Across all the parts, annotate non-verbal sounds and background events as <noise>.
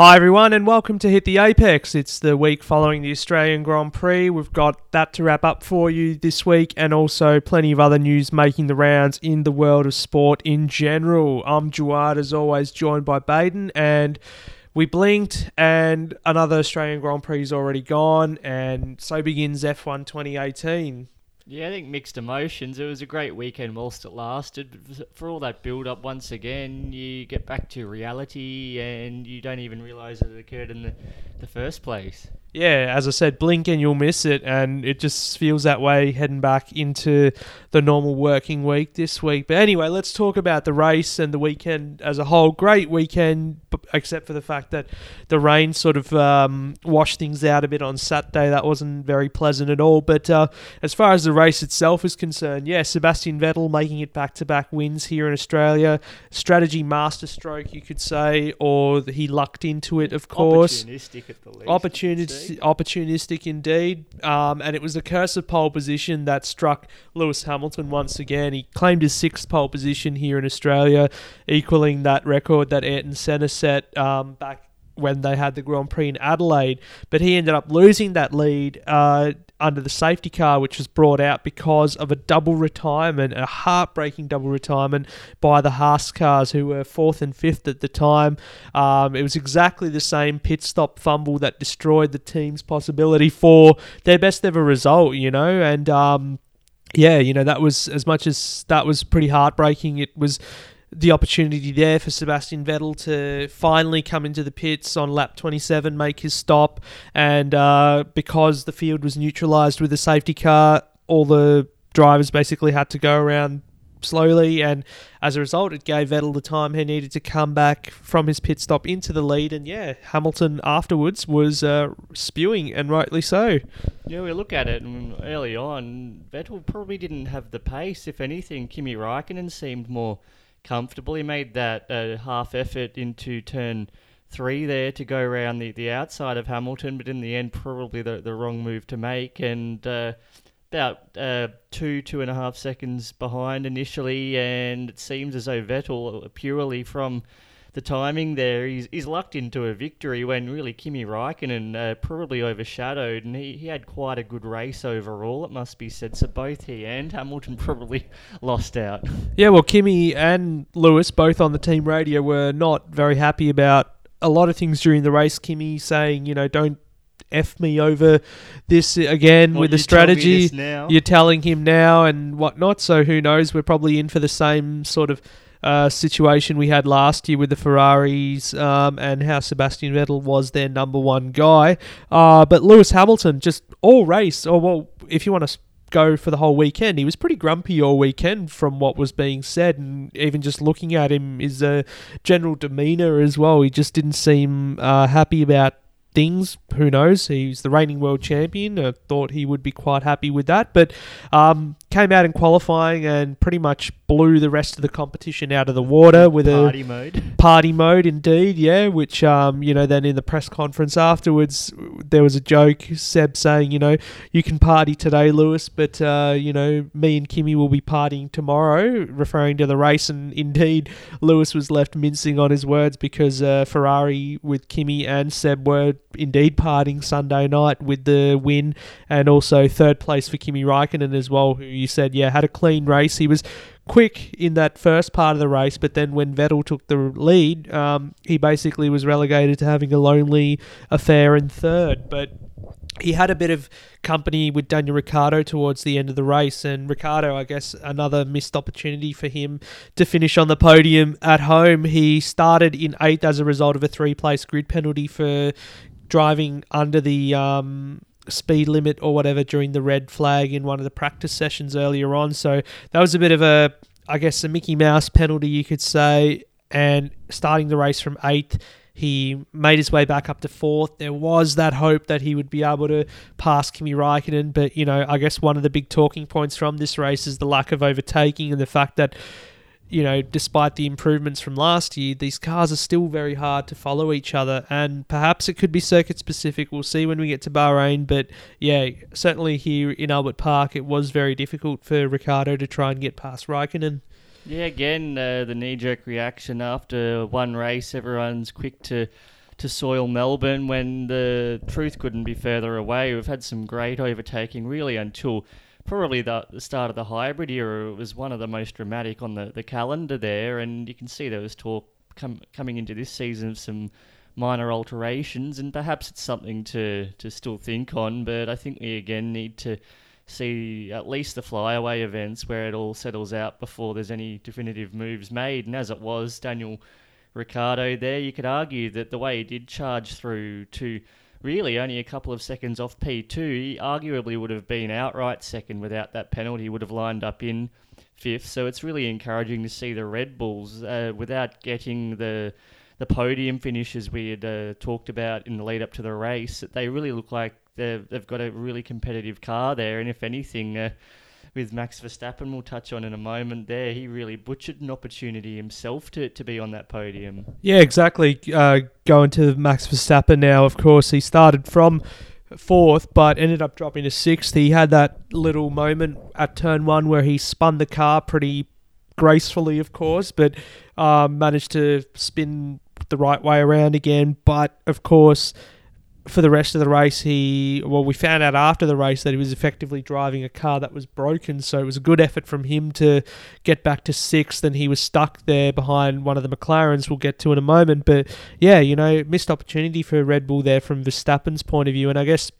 Hi, everyone, and welcome to Hit the Apex. It's the week following the Australian Grand Prix. We've got that to wrap up for you this week, and also plenty of other news making the rounds in the world of sport in general. I'm Jawad, as always, joined by Baden, and we blinked, and another Australian Grand Prix is already gone, and so begins F1 2018. Yeah, I think mixed emotions. It was a great weekend whilst it lasted. For all that build up, once again, you get back to reality and you don't even realise that it occurred in the, the first place yeah, as I said, blink and you'll miss it, and it just feels that way heading back into the normal working week this week. But anyway, let's talk about the race and the weekend as a whole. Great weekend, except for the fact that the rain sort of um, washed things out a bit on Saturday. That wasn't very pleasant at all. But uh, as far as the race itself is concerned, yeah, Sebastian Vettel making it back to back wins here in Australia. Strategy masterstroke, you could say, or he lucked into it, of course. Opportunistic at the least. Opportunity opportunistic indeed. Um, and it was the curse of pole position that struck Lewis Hamilton once again. He claimed his sixth pole position here in Australia, equaling that record that Ayrton Senna set um, back when they had the Grand Prix in Adelaide. But he ended up losing that lead. Uh, under the safety car, which was brought out because of a double retirement, a heartbreaking double retirement by the Haas cars, who were fourth and fifth at the time. Um, it was exactly the same pit stop fumble that destroyed the team's possibility for their best ever result, you know, and. Um, yeah, you know, that was as much as that was pretty heartbreaking. It was the opportunity there for Sebastian Vettel to finally come into the pits on lap 27, make his stop, and uh, because the field was neutralised with the safety car, all the drivers basically had to go around slowly, and as a result, it gave Vettel the time he needed to come back from his pit stop into the lead. And yeah, Hamilton afterwards was uh, spewing, and rightly so. Yeah, we look at it, and early on, Vettel probably didn't have the pace. If anything, Kimi Raikkonen seemed more comfortable. He made that uh, half effort into turn three there to go around the, the outside of Hamilton, but in the end, probably the, the wrong move to make. And uh, about uh, two, two and a half seconds behind initially, and it seems as though Vettel, purely from the timing there, he's, he's lucked into a victory when really Kimi Raikkonen uh, probably overshadowed, and he, he had quite a good race overall, it must be said. So both he and Hamilton <laughs> probably lost out. Yeah, well, Kimi and Lewis, both on the team radio, were not very happy about a lot of things during the race. Kimi saying, you know, don't F me over this again with the strategy. You're telling him now and whatnot. So who knows? We're probably in for the same sort of uh, situation we had last year with the Ferraris um, and how Sebastian Vettel was their number one guy. Uh, but Lewis Hamilton, just all race, or well, if you want to go for the whole weekend, he was pretty grumpy all weekend from what was being said, and even just looking at him, his uh, general demeanour as well. He just didn't seem uh, happy about things. Who knows? He's the reigning world champion. I thought he would be quite happy with that, but um, came out in qualifying and pretty much blew the rest of the competition out of the water with party a party mode. Party mode, indeed, yeah. Which um, you know, then in the press conference afterwards, there was a joke. Seb saying, you know, you can party today, Lewis, but uh, you know, me and Kimi will be partying tomorrow, referring to the race. And indeed, Lewis was left mincing on his words because uh, Ferrari with Kimi and Seb were indeed partying Sunday night with the win, and also third place for Kimi Raikkonen as well, who you said, yeah, had a clean race. He was quick in that first part of the race, but then when Vettel took the lead, um, he basically was relegated to having a lonely affair in third. But he had a bit of company with Daniel Ricciardo towards the end of the race, and Ricciardo, I guess, another missed opportunity for him to finish on the podium at home. He started in eighth as a result of a three-place grid penalty for driving under the um, speed limit or whatever during the red flag in one of the practice sessions earlier on. So that was a bit of a, I guess, a Mickey Mouse penalty, you could say. And starting the race from eighth, he made his way back up to fourth. There was that hope that he would be able to pass Kimi Raikkonen, but you know, I guess one of the big talking points from this race is the lack of overtaking and the fact that you know, despite the improvements from last year, these cars are still very hard to follow each other, and perhaps it could be circuit specific. We'll see when we get to Bahrain, but yeah, certainly here in Albert Park, it was very difficult for Ricciardo to try and get past Raikkonen. Yeah, again, uh, the knee jerk reaction after one race, everyone's quick to to soil Melbourne when the truth couldn't be further away. We've had some great overtaking, really, until probably the, the start of the hybrid era. It was one of the most dramatic on the, the calendar there, and you can see there was talk com- coming into this season of some minor alterations, and perhaps it's something to, to still think on, but I think we again need to see at least the flyaway events where it all settles out before there's any definitive moves made. And as it was, Daniel Ricciardo there, you could argue that the way he did charge through to really only a couple of seconds off P2, he arguably would have been outright second without that penalty, would have lined up in fifth. So it's really encouraging to see the Red Bulls uh, without getting the the podium finishes we had uh, talked about in the lead up to the race. They really look like they've, they've got a really competitive car there, and if anything. Uh, with Max Verstappen, we'll touch on in a moment there. He really butchered an opportunity himself to, to be on that podium. Yeah, exactly. Uh, going to Max Verstappen now, of course, he started from fourth, but ended up dropping to sixth. He had that little moment at turn one where he spun the car pretty gracefully, of course, but um, managed to spin the right way around again. But of course, for the rest of the race, he well, we found out after the race that he was effectively driving a car that was broken. So it was a good effort from him to get back to sixth, and he was stuck there behind one of the McLarens. We'll get to in a moment, but yeah, you know, missed opportunity for Red Bull there from Verstappen's point of view, and I guess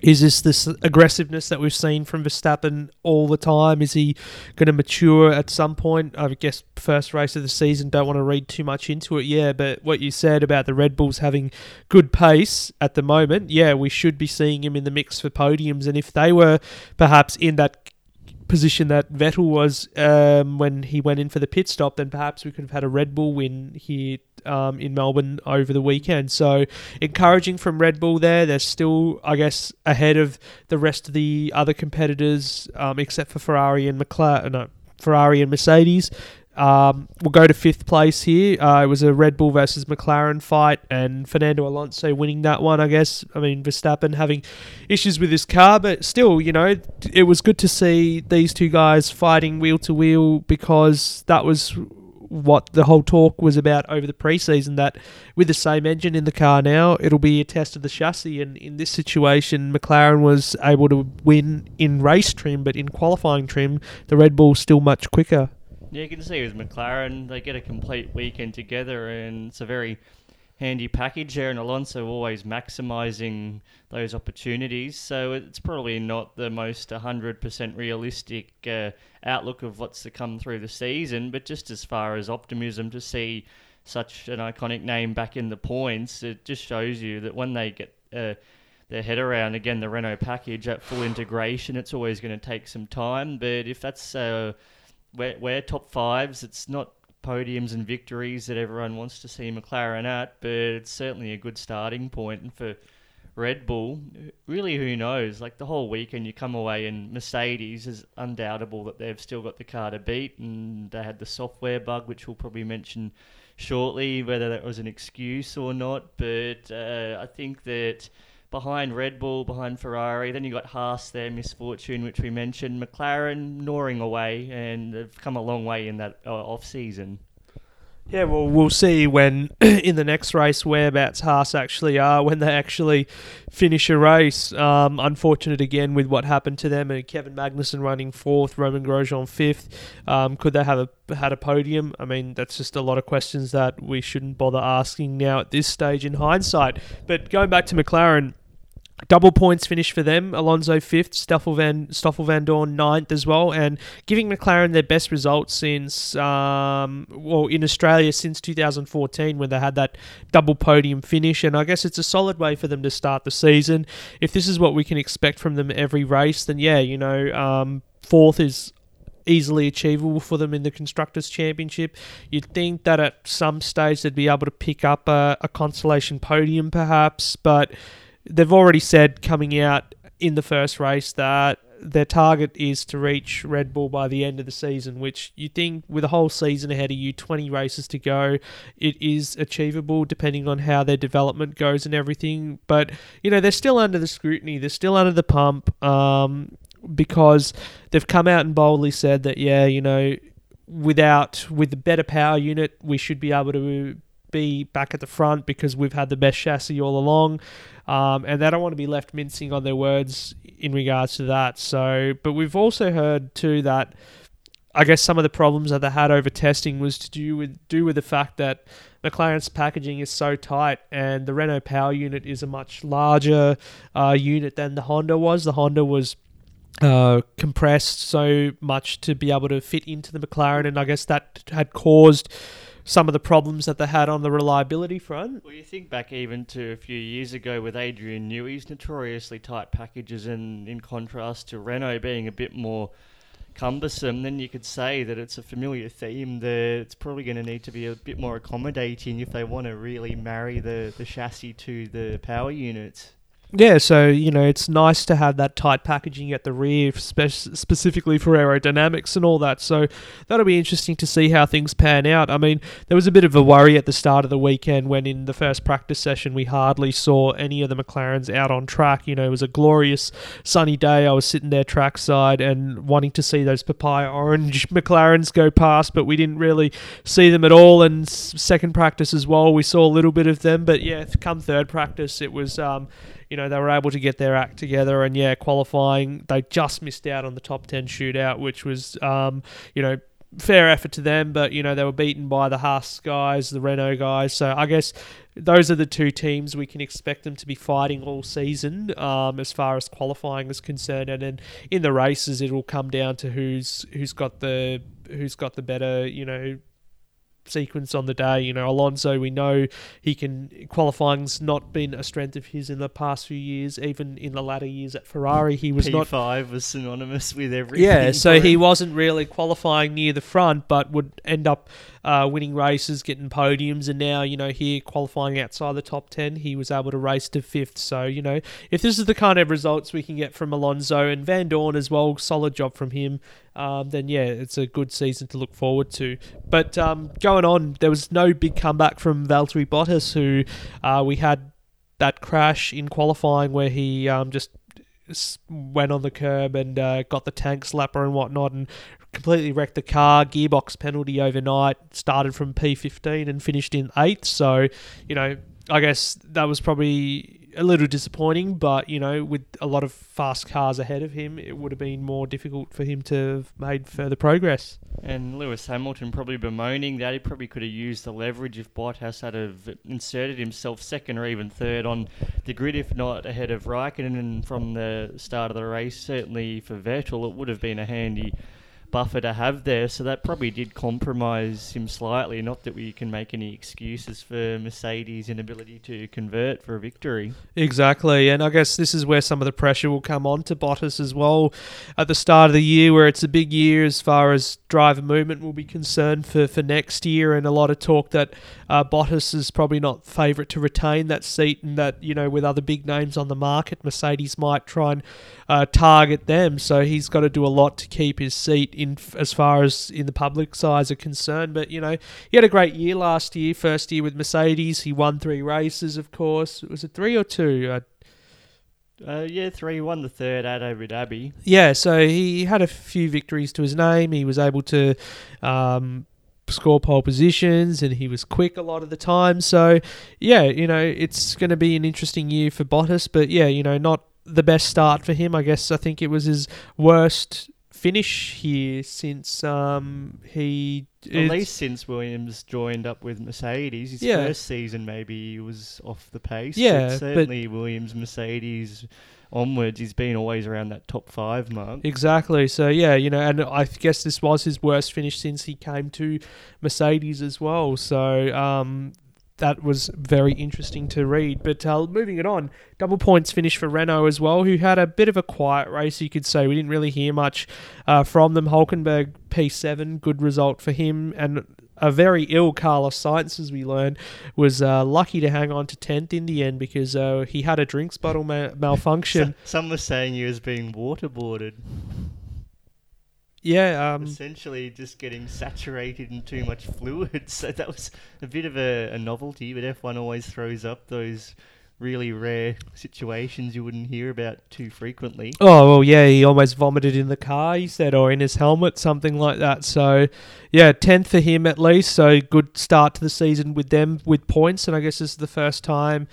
is this this aggressiveness that we've seen from Verstappen all the time? Is he going to mature at some point? I guess first race of the season. Don't want to read too much into it. Yeah, but what you said about the Red Bulls having good pace at the moment, yeah, we should be seeing him in the mix for podiums. And if they were perhaps in that position that Vettel was um, when he went in for the pit stop, then perhaps we could have had a Red Bull win here um, in Melbourne over the weekend. So encouraging from Red Bull there. They're still, I guess, ahead of the rest of the other competitors, um, except for Ferrari and McLaren. No, Ferrari and Mercedes. Um, we'll go to fifth place here. Uh, it was a Red Bull versus McLaren fight, and Fernando Alonso winning that one. I guess. I mean, Verstappen having issues with his car, but still, you know, it was good to see these two guys fighting wheel to wheel because that was what the whole talk was about over the preseason. That with the same engine in the car now, it'll be a test of the chassis. And in this situation, McLaren was able to win in race trim, but in qualifying trim, the Red Bull's still much quicker. Yeah, you can see with McLaren, they get a complete weekend together, and it's a very handy package there. And Alonso always maximising those opportunities, so it's probably not the most 100% realistic uh, outlook of what's to come through the season. But just as far as optimism to see such an iconic name back in the points, it just shows you that when they get uh, their head around again the Renault package at full integration, it's always going to take some time. But if that's uh, we're, we're top fives. It's not podiums and victories that everyone wants to see McLaren at, but it's certainly a good starting point. For Red Bull, really, who knows? Like the whole weekend, you come away and Mercedes is undoubtable that they've still got the car to beat, and they had the software bug, which we'll probably mention shortly, whether that was an excuse or not. But uh, I think that behind Red Bull, behind Ferrari. Then you got Haas there, misfortune, which we mentioned. McLaren gnawing away, and they've come a long way in that uh, off season. Yeah, well, we'll see when <clears throat> in the next race whereabouts Haas actually are when they actually finish a race. Um, unfortunate again with what happened to them and Kevin Magnussen running fourth, Romain Grosjean fifth. Um, could they have a, had a podium? I mean, that's just a lot of questions that we shouldn't bother asking now at this stage in hindsight. But going back to McLaren, Double points finish for them. Alonso fifth, Stoffel van Stoffel Vandoorne ninth as well, and giving McLaren their best results since um, well in Australia since 2014 when they had that double podium finish. And I guess it's a solid way for them to start the season. If this is what we can expect from them every race, then yeah, you know, um, fourth is easily achievable for them in the Constructors' Championship. You'd think that at some stage they'd be able to pick up a, a consolation podium, perhaps, but they've already said coming out in the first race that their target is to reach Red Bull by the end of the season, which you think with a whole season ahead of you, 20 races to go, it is achievable depending on how their development goes and everything. But, you know, they're still under the scrutiny, they're still under the pump um, because they've come out and boldly said that, yeah, you know, without, with the better power unit, we should be able to be back at the front because we've had the best chassis all along. Um, and they don't want to be left mincing on their words in regards to that. So, but we've also heard too that I guess some of the problems that they had over testing was to do with do with the fact that McLaren's packaging is so tight, and the Renault power unit is a much larger uh, unit than the Honda was. The Honda was uh, compressed so much to be able to fit into the McLaren, and I guess that had caused some of the problems that they had on the reliability front. Well, you think back even to a few years ago with Adrian Newey's notoriously tight packages, and in contrast to Renault being a bit more cumbersome, then you could say that it's a familiar theme that it's probably going to need to be a bit more accommodating if they want to really marry the, the chassis to the power units. Yeah, so you know it's nice to have that tight packaging at the rear, spe- specifically for aerodynamics and all that. So that'll be interesting to see how things pan out. I mean, there was a bit of a worry at the start of the weekend when in the first practice session we hardly saw any of the McLarens out on track. You know, it was a glorious sunny day. I was sitting there trackside and wanting to see those papaya orange <laughs> McLarens go past, but we didn't really see them at all. And second practice as well, we saw a little bit of them, but yeah, come third practice, it was. Um, you know, they were able to get their act together. And yeah, qualifying, they just missed out on the top 10 shootout, which was, um, you know, fair effort to them, but you know they were beaten by the Haas guys, the Renault guys. So I guess those are the two teams we can expect them to be fighting all season, um, as far as qualifying is concerned. And then in the races, it will come down to who's who's got the who's got the better, you know, sequence on the day. You know, Alonso, we know he can qualifying's not been a strength of his in the past few years. Even in the latter years at Ferrari, he was P5 not. P5 was synonymous with everything. Yeah, <laughs> so he wasn't really qualifying near the front, but would end up uh, winning races, getting podiums, and now you know here qualifying outside the top ten, he was able to race to fifth. So you know if this is the kind of results we can get from Alonso and Vandoorne as well, solid job from him. Um, then yeah, it's a good season to look forward to. But um, going on, there was no big comeback from Valtteri Bottas, who uh, we had that crash in qualifying where he um, just went on the curb and uh, got the tank slapper and whatnot and completely wrecked the car. Gearbox penalty overnight. Started from P15 and finished in eighth. So, you know, I guess that was probably a little disappointing, but you know, with a lot of fast cars ahead of him, it would have been more difficult for him to have made further progress. And Lewis Hamilton probably bemoaning that he probably could have used the leverage if Bottas had have inserted himself second or even third on the grid, if not ahead of Raikkonen. From the start of the race, certainly for Vettel, it would have been a handy buffer to have there. So that probably did compromise him slightly. Not that we can make any excuses for Mercedes' inability to convert for a victory. Exactly, and I guess this is where some of the pressure will come on to Bottas as well at the start of the year, where it's a big year as far as driver movement will be concerned for, for next year, and a lot of talk that uh, Bottas is probably not favourite to retain that seat, and that you know with other big names on the market, Mercedes might try and uh, target them. So he's got to do a lot to keep his seat in as far as in the public's eyes are concerned. But you know he had a great year last year, first year with Mercedes. He won three races, of course. Was it three or two? Uh, Uh, yeah, three won the third at Abu Dhabi. yeah, so he had a few victories to his name. He was able to um, score pole positions and he was quick a lot of the time. So, yeah, you know, it's going to be an interesting year for Bottas, but yeah, you know, not the best start for him. I guess I think it was his worst finish here since um, he. At least since Williams joined up with Mercedes, his Yeah. first season maybe he was off the pace. Yeah, but but- certainly Williams, Mercedes onwards, he's been always around that top five mark. Exactly. So yeah, you know, and I guess this was his worst finish since he came to Mercedes as well. So um, that was very interesting to read. But uh, moving it on, double points finish for Renault as well, who had a bit of a quiet race. You could say we didn't really hear much uh, from them. Hulkenberg P7, good result for him, and. A very ill Carlos Sainz, as we learned, was uh, lucky to hang on to 10th in the end because uh, he had a drinks bottle ma- malfunction. <laughs> Some were saying he was being waterboarded, yeah, um, essentially just getting saturated in too much fluid. <laughs> So that was a bit of a, a novelty, but F1 always throws up those really rare situations you wouldn't hear about too frequently. Oh well, yeah, he almost vomited in the car. He said, or in his helmet, something like that. So, yeah, tenth for him at least. So good start to the season with them with points, and I guess this is the first time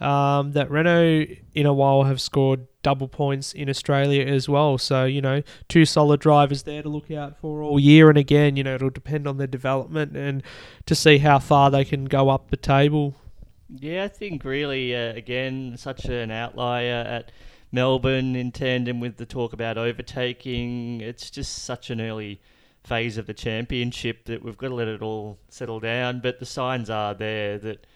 um, that Renault in a while have scored double points in Australia as well. So you know, two solid drivers there to look out for all year. And again, you know, it'll depend on their development and to see how far they can go up the table. Yeah, I think really, uh, again, such an outlier at Melbourne in tandem with the talk about overtaking. It's just such an early phase of the championship that we've got to let it all settle down. But the signs are there that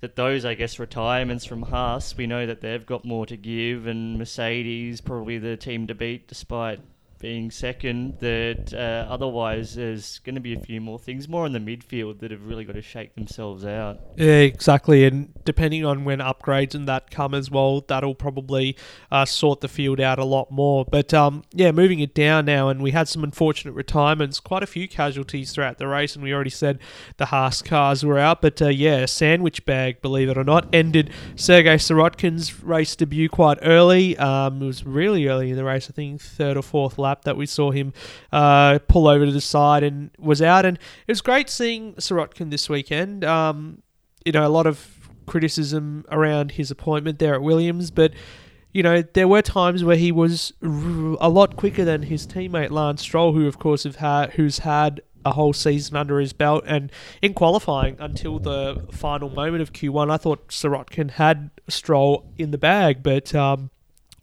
that those, I guess, retirements from Haas, we know that they've got more to give, and Mercedes probably the team to beat, despite being second, that uh, otherwise there's going to be a few more things, more in the midfield, that have really got to shake themselves out. Yeah, exactly. And depending on when upgrades and that come as well, that'll probably uh, sort the field out a lot more. But um, yeah, moving it down now, and we had some unfortunate retirements, quite a few casualties throughout the race, and we already said the Haas cars were out. But uh, yeah, sandwich bag, believe it or not, ended Sergei Sirotkin's race debut quite early. Um, it was really early in the race, I think third or fourth lap that we saw him uh, pull over to the side and was out. And it was great seeing Sirotkin this weekend. Um, you know, a lot of criticism around his appointment there at Williams, but you know, there were times where he was a lot quicker than his teammate Lance Stroll, who of course have had who's had a whole season under his belt. And in qualifying until the final moment of Q1, I thought Sirotkin had Stroll in the bag, but um,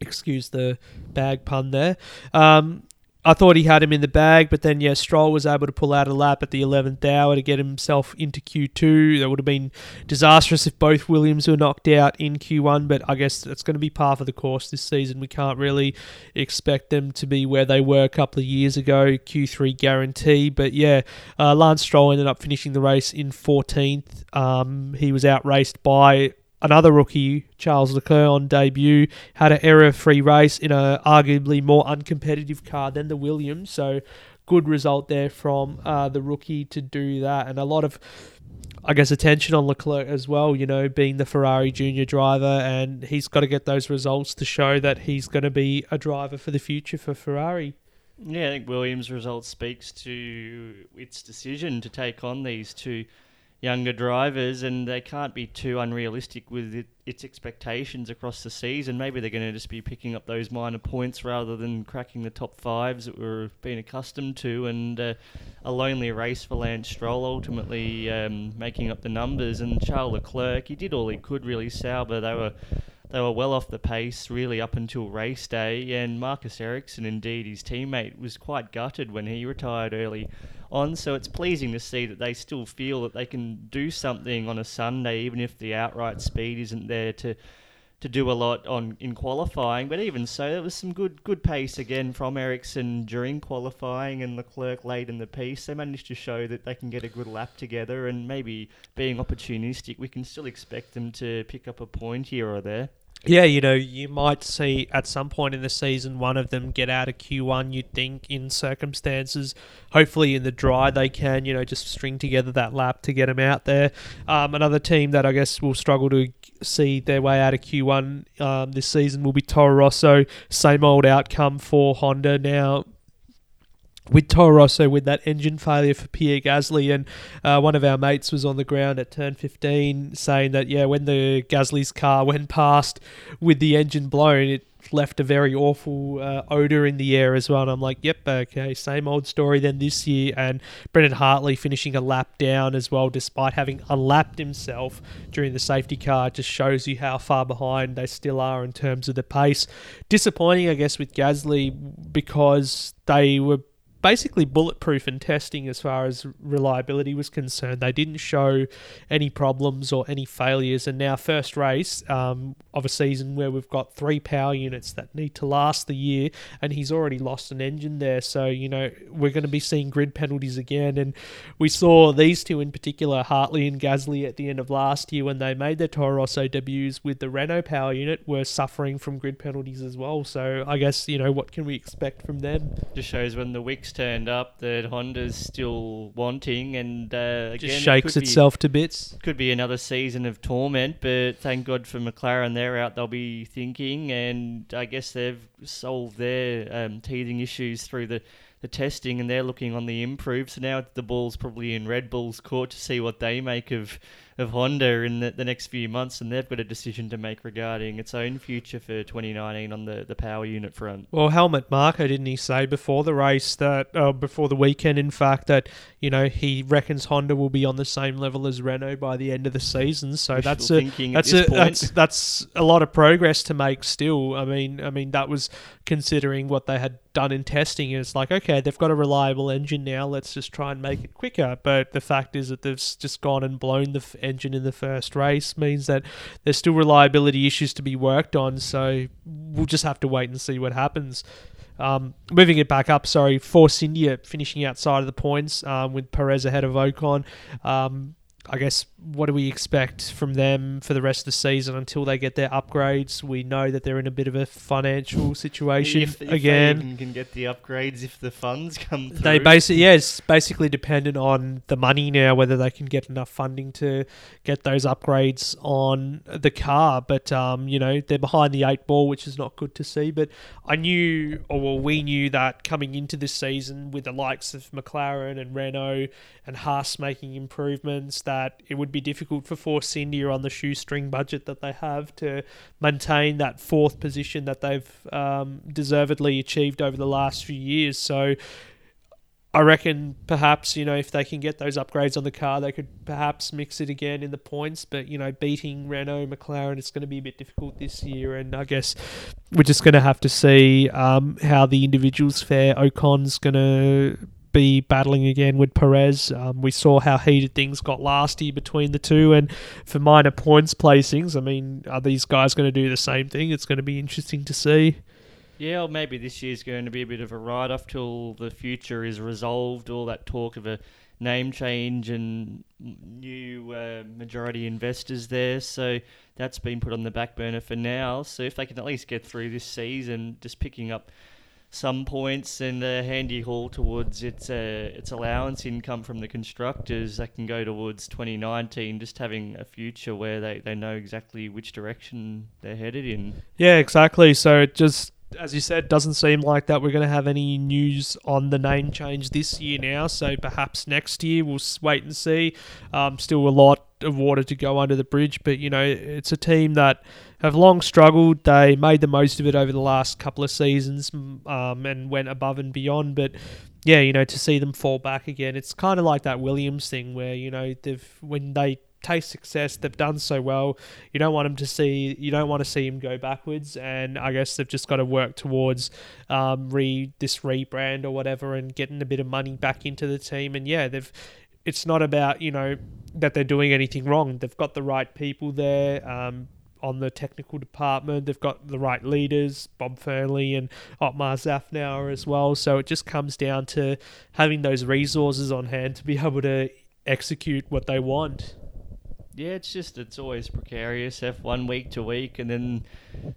excuse the bag pun there. Um, I thought he had him in the bag, but then yeah, Stroll was able to pull out a lap at the 11th hour to get himself into Q2. That would have been disastrous if both Williams were knocked out in Q1, but I guess that's going to be par for the course this season. We can't really expect them to be where they were a couple of years ago, Q3 guarantee. But yeah, uh, Lance Stroll ended up finishing the race in 14th. Um, he was outraced by another rookie, Charles Leclerc, on debut, had an error-free race in a arguably more uncompetitive car than the Williams. So good result there from uh, the rookie to do that, and a lot of. I guess attention on Leclerc as well, you know, being the Ferrari junior driver, and he's got to get those results to show that he's going to be a driver for the future for Ferrari. Yeah, I think Williams' result speaks to its decision to take on these two younger drivers, and they can't be too unrealistic with it, its expectations across the season. Maybe they're going to just be picking up those minor points rather than cracking the top fives that we're being accustomed to, and uh, a lonely race for Lance Stroll ultimately um, making up the numbers. And Charles Leclerc, he did all he could really. Sauber, they were they were well off the pace really up until race day, and Marcus Ericsson, indeed his teammate, was quite gutted when he retired early on. So it's pleasing to see that they still feel that they can do something on a Sunday, even if the outright speed isn't there to to do a lot on in qualifying. But even so, there was some good good pace again from Ericsson during qualifying, and Leclerc late in the piece. They managed to show that they can get a good lap together, and maybe being opportunistic, we can still expect them to pick up a point here or there yeah, you know, you might see at some point in the season one of them get out of Q1, you'd think, in circumstances. Hopefully, in the dry, they can, you know, just string together that lap to get them out there. Um, another team that I guess will struggle to see their way out of Q1 um, this season will be Toro Rosso. Same old outcome for Honda. Now, with Toro Rosso with that engine failure for Pierre Gasly, and uh, one of our mates was on the ground at turn 15 saying that yeah, when the Gasly's car went past with the engine blown, it left a very awful uh, odor in the air as well. And I'm like, yep, okay, same old story then this year. And Brendan Hartley finishing a lap down as well, despite having unlapped himself during the safety car, just shows you how far behind they still are in terms of the pace. Disappointing, I guess, with Gasly because they were basically bulletproof in testing as far as reliability was concerned. They didn't show any problems or any failures. And now, first race um, of a season where we've got three power units that need to last the year, and he's already lost an engine there. So, you know, we're going to be seeing grid penalties again. And we saw these two in particular, Hartley and Gasly, at the end of last year when they made their Toro Rosso debuts with the Renault power unit, were suffering from grid penalties as well. So, I guess, you know, what can we expect from them? Just shows when the Wicks turned up that Honda's still wanting, and uh, again, Just it shakes be- itself to bits. could be another season of torment, but thank God for McLaren. They're out. They'll be thinking, and I guess they've solved their um, teething issues through the, the testing, and they're looking on the improve. So now the ball's probably in Red Bull's court to see what they make of of Honda in the, the next few months, and they've got a decision to make regarding its own future for 2019 on the, the power unit front. Well, Helmut Marko didn't he say before the race that uh, before the weekend, in fact, that you know he reckons Honda will be on the same level as Renault by the end of the season. So Wishful that's a that's a point. that's <laughs> that's a lot of progress to make. Still, I mean, I mean that was considering what they had done in testing. and It's like okay, they've got a reliable engine now. Let's just try and make it quicker. But the fact is that they've just gone and blown the f- engine in the first race means that there's still reliability issues to be worked on. So we'll just have to wait and see what happens. Um, moving it back up, sorry, Force India finishing outside of the points um, with Perez ahead of Ocon. Um, I guess what do we expect from them for the rest of the season until they get their upgrades? We know that they're in a bit of a financial situation if, if again. can get the upgrades if the funds come through. They basically, yeah, it's basically dependent on the money now, whether they can get enough funding to get those upgrades on the car. But um, you know, they're behind the eight ball, which is not good to see. But I knew, or well, we knew that coming into this season with the likes of McLaren and Renault and Haas making improvements, that it would be difficult for Force India on the shoestring budget that they have to maintain that fourth position that they've um, deservedly achieved over the last few years. So I reckon perhaps you know if they can get those upgrades on the car, they could perhaps mix it again in the points. But you know, beating Renault, McLaren, it's going to be a bit difficult this year, and I guess we're just going to have to see um, how the individuals fare. Ocon's going to be battling again with Perez. Um, we saw how heated things got last year between the two, and for minor points placings, I mean, are these guys going to do the same thing? It's going to be interesting to see. Yeah, or maybe this year's going to be a bit of a write off till the future is resolved. All that talk of a name change and new uh, majority investors there. So that's been put on the back burner for now. So if they can at least get through this season, just picking up some points and a handy haul towards its uh, its allowance income from the constructors that can go towards 2019 just having a future where they, they know exactly which direction they're headed in Yeah, exactly. So it just, as you said, doesn't seem like that we're going to have any news on the name change this year now. So perhaps next year we'll wait and see. Um, still a lot of water to go under the bridge, but you know it's a team that have long struggled. They made the most of it over the last couple of seasons um, and went above and beyond. But yeah, you know to see them fall back again, it's kind of like that Williams thing where you know they've when they taste success, they've done so well. You don't want them to see. You don't want to see them go backwards, and I guess they've just got to work towards um, re this rebrand or whatever, and getting a bit of money back into the team. And yeah, they've. It's not about you know that they're doing anything wrong. They've got the right people there. Um, on the technical department. They've got the right leaders, Bob Fernley and Otmar Szafnauer as well. So it just comes down to having those resources on hand to be able to execute what they want. Yeah, it's just it's always precarious. F1 week to week, and then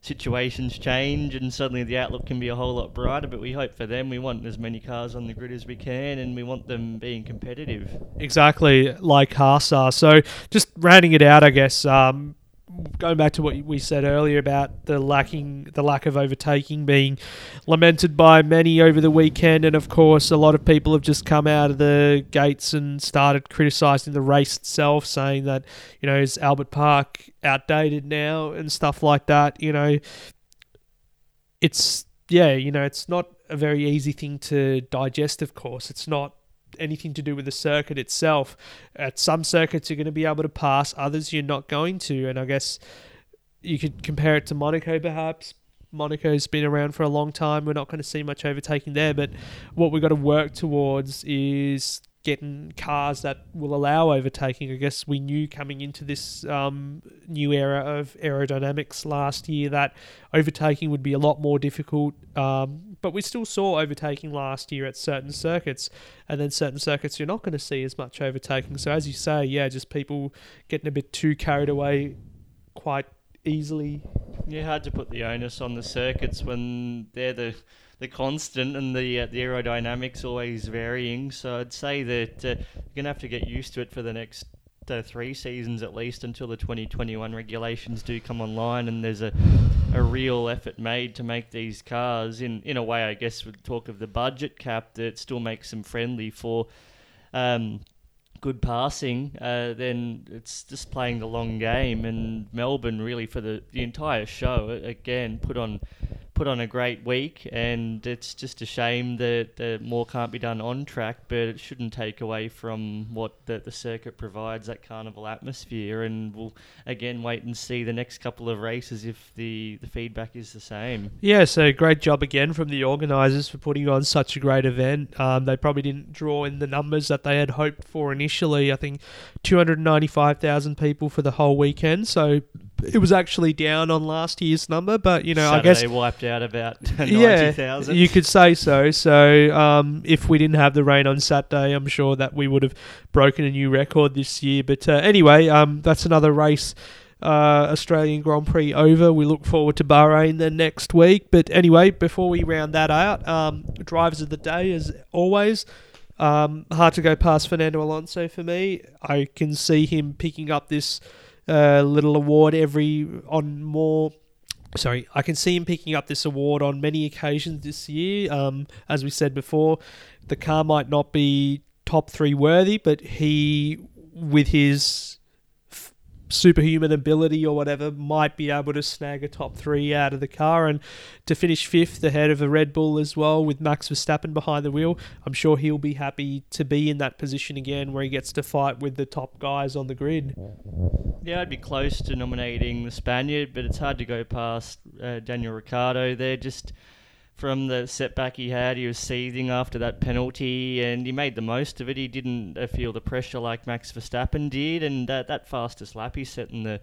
situations change, and suddenly the outlook can be a whole lot brighter. But we hope for them. We want as many cars on the grid as we can, and we want them being competitive. Exactly like Haas are. So just rounding it out, I guess. Um, going back to what we said earlier about the lacking, the lack of overtaking being lamented by many over the weekend, and of course, a lot of people have just come out of the gates and started criticising the race itself, saying that you know is Albert Park outdated now and stuff like that. You know, it's yeah, you know, it's not a very easy thing to digest. Of course, it's not anything to do with the circuit itself. At some circuits, you're going to be able to pass, others, you're not going to. And I guess you could compare it to Monaco, perhaps. Monaco's been around for a long time. We're not going to see much overtaking there, but what we've got to work towards is getting cars that will allow overtaking. I guess we knew coming into this um, new era of aerodynamics last year that overtaking would be a lot more difficult. Um, but we still saw overtaking last year at certain circuits, and then certain circuits you're not going to see as much overtaking. So as you say, yeah, just people getting a bit too carried away quite easily Yeah, hard to put the onus on the circuits when they're the the constant and the uh, the aerodynamics always varying. So I'd say that uh, you're gonna have to get used to it for the next uh, three seasons at least until the 2021 regulations do come online and there's a a real effort made to make these cars in in a way I guess with talk of the budget cap that still makes them friendly for um, good passing, uh, then it's just playing the long game. And Melbourne really for the, the entire show again put on put on a great week, and it's just a shame that, more can't be done on track, but it shouldn't take away from what the, the circuit provides that carnival atmosphere. And we'll again wait and see the next couple of races if the, the feedback is the same. Yeah, so great job again from the organisers for putting on such a great event. Um, they probably didn't draw in the numbers that they had hoped for initially. I think 295,000 people for the whole weekend, so it was actually down on last year's number, but you know, Saturday I guess they wiped out about <laughs> <laughs> yeah, you could say so. So um, if we didn't have the rain on Saturday, I'm sure that we would have broken a new record this year. But uh, anyway, um, that's another race. Uh, Australian Grand Prix over. We look forward to Bahrain then next week. But anyway, before we round that out, um, drivers of the day as always. Um, hard to go past Fernando Alonso for me. I can see him picking up this uh, little award every on more. Sorry, I can see him picking up this award on many occasions this year. Um, as we said before, the car might not be top three worthy, but he, with his superhuman ability or whatever, might be able to snag a top three out of the car and to finish fifth ahead of a Red Bull as well with Max Verstappen behind the wheel. I'm sure he'll be happy to be in that position again where he gets to fight with the top guys on the grid. Yeah, I'd be close to nominating the Spaniard, but it's hard to go past uh, Daniel Ricciardo. There, just from the setback he had, he was seething after that penalty, and he made the most of it. He didn't uh, feel the pressure like Max Verstappen did, and that that fastest lap he set in the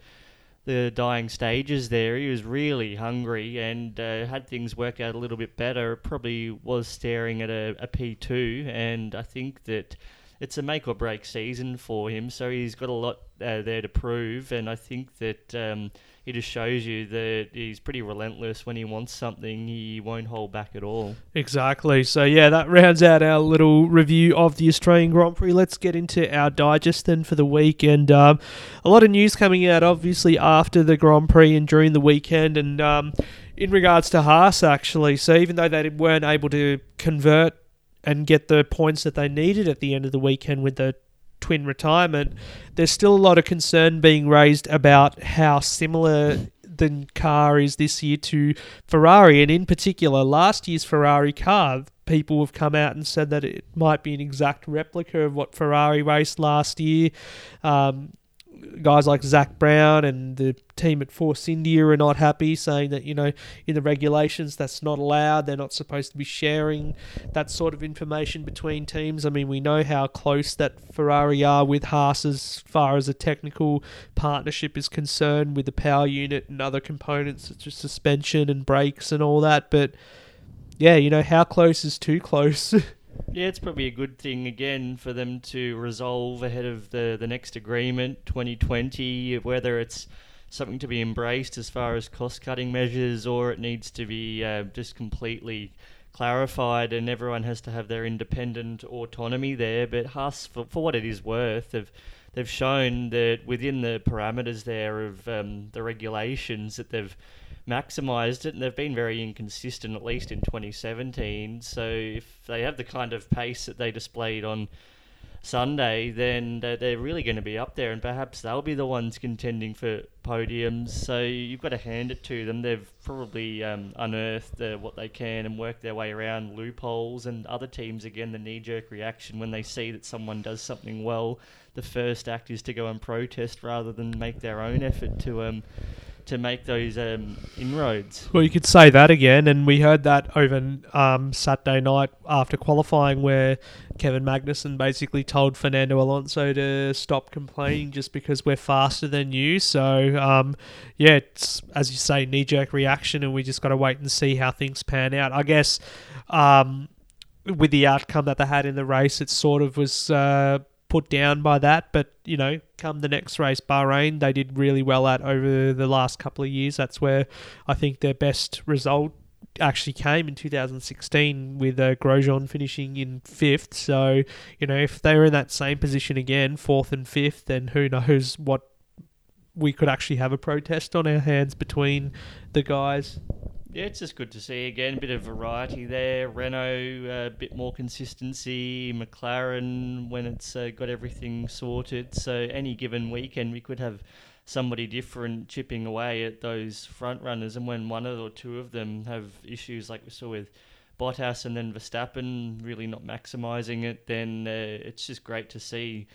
the dying stages there, he was really hungry and uh, had things work out a little bit better. Probably was staring at a, a P2, and I think that it's a make or break season for him. So he's got a lot uh, there to prove, and I think that um, he just shows you that he's pretty relentless when he wants something. He won't hold back at all. Exactly. So yeah, that rounds out our little review of the Australian Grand Prix. Let's get into our digest then for the week, and um, a lot of news coming out obviously after the Grand Prix and during the weekend, and um, in regards to Haas actually. So even though they weren't able to convert and get the points that they needed at the end of the weekend with the twin retirement, there's still a lot of concern being raised about how similar the car is this year to Ferrari, and in particular, last year's Ferrari car. People have come out and said that it might be an exact replica of what Ferrari raced last year. Um, guys like Zak Brown and the team at Force India are not happy, saying that you know in the regulations that's not allowed. They're not supposed to be sharing that sort of information between teams. I mean, we know how close that Ferrari are with Haas as far as a technical partnership is concerned, with the power unit and other components such as suspension and brakes and all that. But yeah, you know how close is too close. <laughs> Yeah, it's probably a good thing again for them to resolve ahead of the, the next agreement, 2020, whether it's something to be embraced as far as cost cutting measures or it needs to be uh, just completely clarified and everyone has to have their independent autonomy there. But Haas, for, for what it is worth, have they've shown that within the parameters there of um, the regulations that they've maximised it, and they've been very inconsistent, at least in 2017. So if they have the kind of pace that they displayed on Sunday, then they're really going to be up there, and perhaps they'll be the ones contending for podiums. So you've got to hand it to them. They've probably um, unearthed uh, what they can and worked their way around loopholes. And other teams, again, the knee-jerk reaction when they see that someone does something well, the first act is to go and protest rather than make their own effort to um, to make those um, inroads. Well, you could say that again, and we heard that over um, Saturday night after qualifying, where Kevin Magnussen basically told Fernando Alonso to stop complaining just because we're faster than you. So, um, yeah, it's as you say, knee jerk reaction, and we just got to wait and see how things pan out. I guess um, with the outcome that they had in the race, it sort of was. Uh, put down by that. But you know, come the next race, Bahrain, they did really well at over the last couple of years. That's where I think their best result actually came in 2016 with uh, Grosjean finishing in fifth. So you know, if they were in that same position again, fourth and fifth, then who knows what we could actually have a protest on our hands between the guys. Yeah, it's just good to see again a bit of variety there. Renault, a uh, bit more consistency. McLaren, when it's uh, got everything sorted. So any given weekend, we could have somebody different chipping away at those front runners. And when one or two of them have issues, like we saw with Bottas and then Verstappen, really not maximising it, then uh, it's just great to see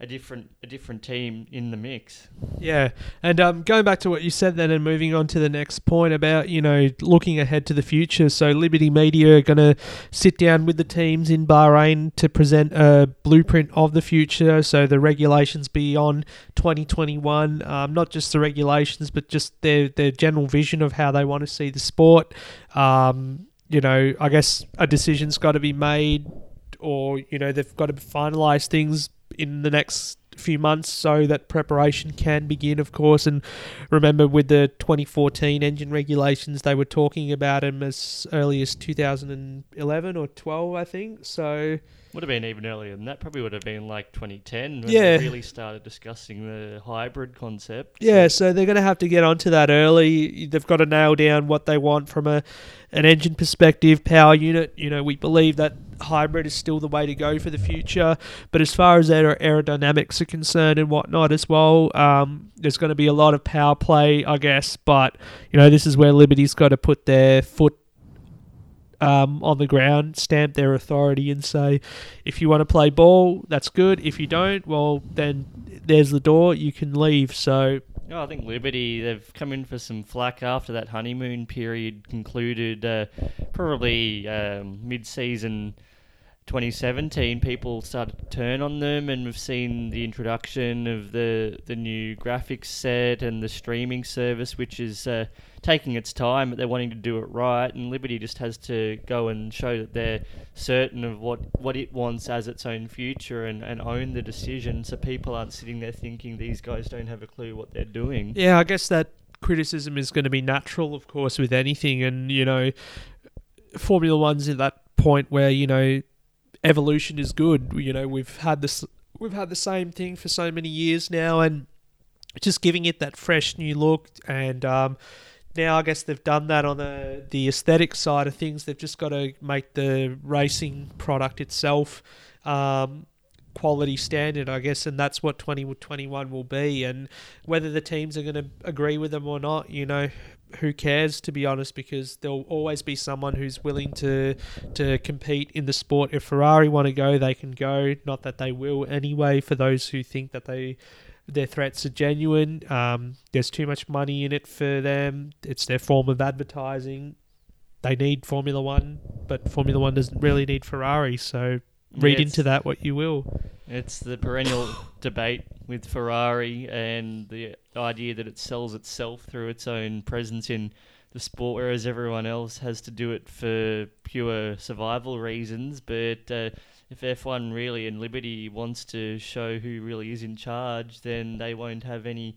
a different a different team in the mix. Yeah, and um, going back to what you said then, and moving on to the next point about you know looking ahead to the future. So Liberty Media are going to sit down with the teams in Bahrain to present a blueprint of the future. So the regulations beyond 2021, um, not just the regulations, but just their their general vision of how they want to see the sport. Um, you know, I guess a decision's got to be made or you know they've got to finalize things in the next few months so that preparation can begin, of course. And remember, with the 2014 engine regulations, they were talking about them as early as 2011 or 12, I think. So would have been even earlier than that. Probably would have been like 2010 when yeah. they really started discussing the hybrid concept. Yeah, so they're going to have to get onto that early. They've got to nail down what they want from a an engine perspective, power unit. You know, we believe that hybrid is still the way to go for the future. But as far as aer- aerodynamics are concerned and whatnot as well, um, there's going to be a lot of power play, I guess. But you know, this is where Liberty's got to put their foot um, on the ground, stamp their authority, and say, if you want to play ball, that's good. If you don't, well, then there's the door. You can leave. So. Oh, I think Liberty, they've come in for some flack after that honeymoon period concluded, uh, probably um, mid season 2017, people started to turn on them, and we've seen the introduction of the the new graphics set and the streaming service, which is uh, taking its time, but they're wanting to do it right. And Liberty just has to go and show that they're certain of what, what it wants as its own future and, and own the decision, so people aren't sitting there thinking these guys don't have a clue what they're doing. Yeah, I guess that criticism is going to be natural, of course, with anything, and you know, Formula One's at that point where you know evolution is good. You know, we've had this we've had the same thing for so many years now, and just giving it that fresh new look. And um, now I guess they've done that on the the aesthetic side of things. They've just got to make the racing product itself. Um, quality standard, I guess, and that's what 2021 will be. And whether the teams are going to agree with them or not, you know, who cares to be honest because there'll always be someone who's willing to to compete in the sport. If Ferrari want to go they can go. Not that they will anyway for those who think that they their threats are genuine. Um, there's too much money in it for them. It's their form of advertising. They need Formula 1 but Formula 1 doesn't really need Ferrari so read into that what you will it's the perennial <coughs> debate with Ferrari and the idea that it sells itself through its own presence in the sport, whereas everyone else has to do it for pure survival reasons. But uh, if F1 really and Liberty wants to show who really is in charge, then they won't have any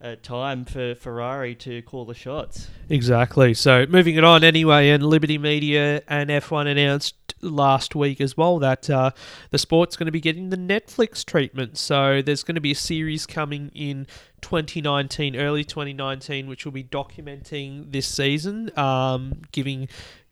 uh, time for Ferrari to call the shots. Exactly. So moving it on anyway, and Liberty Media and F1 announced last week as well that uh, the sport's going to be getting the Netflix treatment. So there's going to be a series coming in 2019, early 2019, which will be documenting this season, um, giving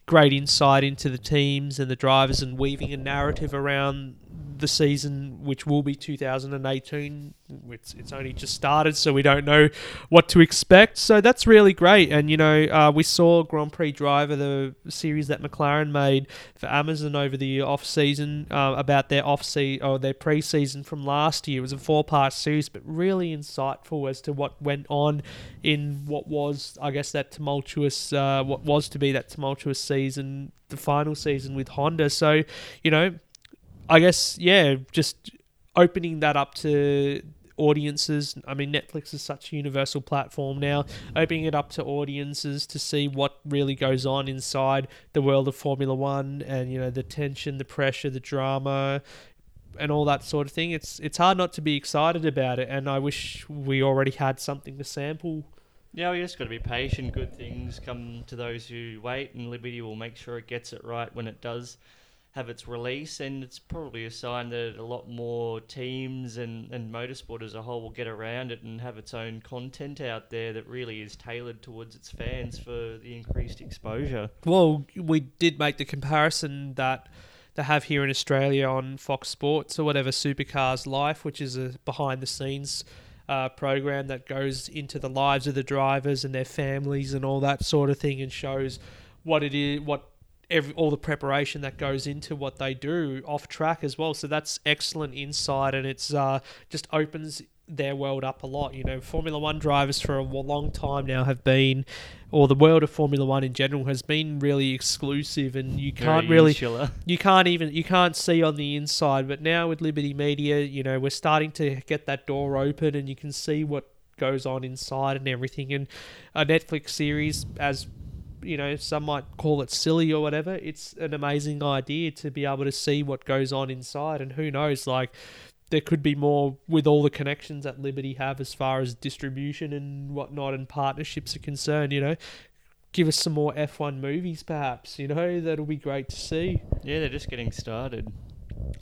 great insight into the teams and the drivers and weaving a narrative around the season, which will be 2018. It's, it's only just started, so we don't know what to expect. So that's really great. And, you know, uh, we saw Grand Prix Driver, the series that McLaren made for Amazon over the off season, uh, about their off season or their pre season from last year. It was a four part series, but really insightful as to what went on in what was, I guess, that tumultuous, uh, what was to be that tumultuous season, the final season with Honda. So, you know, I guess yeah, just opening that up to audiences. I mean, Netflix is such a universal platform now. Opening it up to audiences to see what really goes on inside the world of Formula One, and you know the tension, the pressure, the drama. and all that sort of thing. It's it's hard not to be excited about it, and I wish we already had something to sample. Yeah, we just got to be patient. Good things come to those who wait, and Liberty will make sure it gets it right when it does have its release. And it's probably a sign that a lot more teams and, and motorsport as a whole will get around it and have its own content out there that really is tailored towards its fans for the increased exposure. Well, we did make the comparison that they have here in Australia on Fox Sports or whatever Supercars Life, which is a behind the scenes uh, program that goes into the lives of the drivers and their families and all that sort of thing and shows what it is, what every, all the preparation that goes into what they do off track as well. So that's excellent insight and it's uh, just opens their world up a lot. You know, Formula One drivers for a long time now have been, or the world of Formula One in general has been really exclusive, and you can't Very really, insular. <laughs> you can't even, you can't see on the inside. But now with Liberty Media, you know, we're starting to get that door open, and you can see what goes on inside and everything. And a Netflix series, as you know, some might call it silly or whatever. It's an amazing idea to be able to see what goes on inside, and who knows, like there could be more with all the connections that Liberty have as far as distribution and whatnot and partnerships are concerned. You know, give us some more F1 movies, perhaps. You know, that'll be great to see. Yeah, they're just getting started.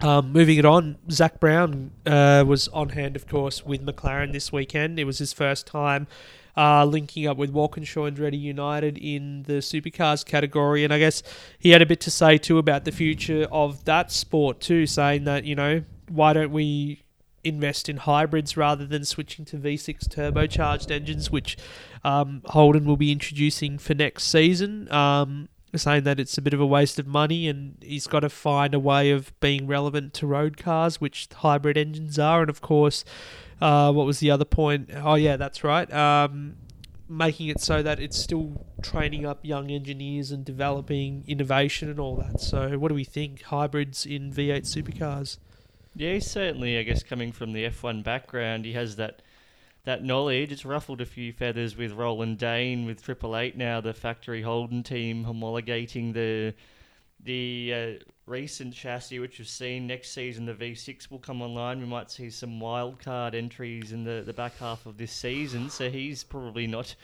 Um, moving it on, Zak Brown uh, was on hand, of course, with McLaren this weekend. It was his first time uh, linking up with Walkinshaw Andretti United in the supercars category, and I guess he had a bit to say too about the future of that sport too, saying that you know why don't we invest in hybrids rather than switching to V6 turbocharged engines, which um, Holden will be introducing for next season. Um, saying that it's a bit of a waste of money and he's got to find a way of being relevant to road cars, which hybrid engines are. And of course, uh, what was the other point? Oh, yeah, that's right. Um, making it so that it's still training up young engineers and developing innovation and all that. So, what do we think? Hybrids in V8 supercars? Yeah, certainly, I guess, coming from the F1 background, he has that that knowledge. It's ruffled a few feathers with Roland Dane, with Triple Eight now, the factory Holden team homologating the the uh, recent chassis, which we've seen next season. The V6 will come online. We might see some wild card entries in the, the back half of this season. So he's probably not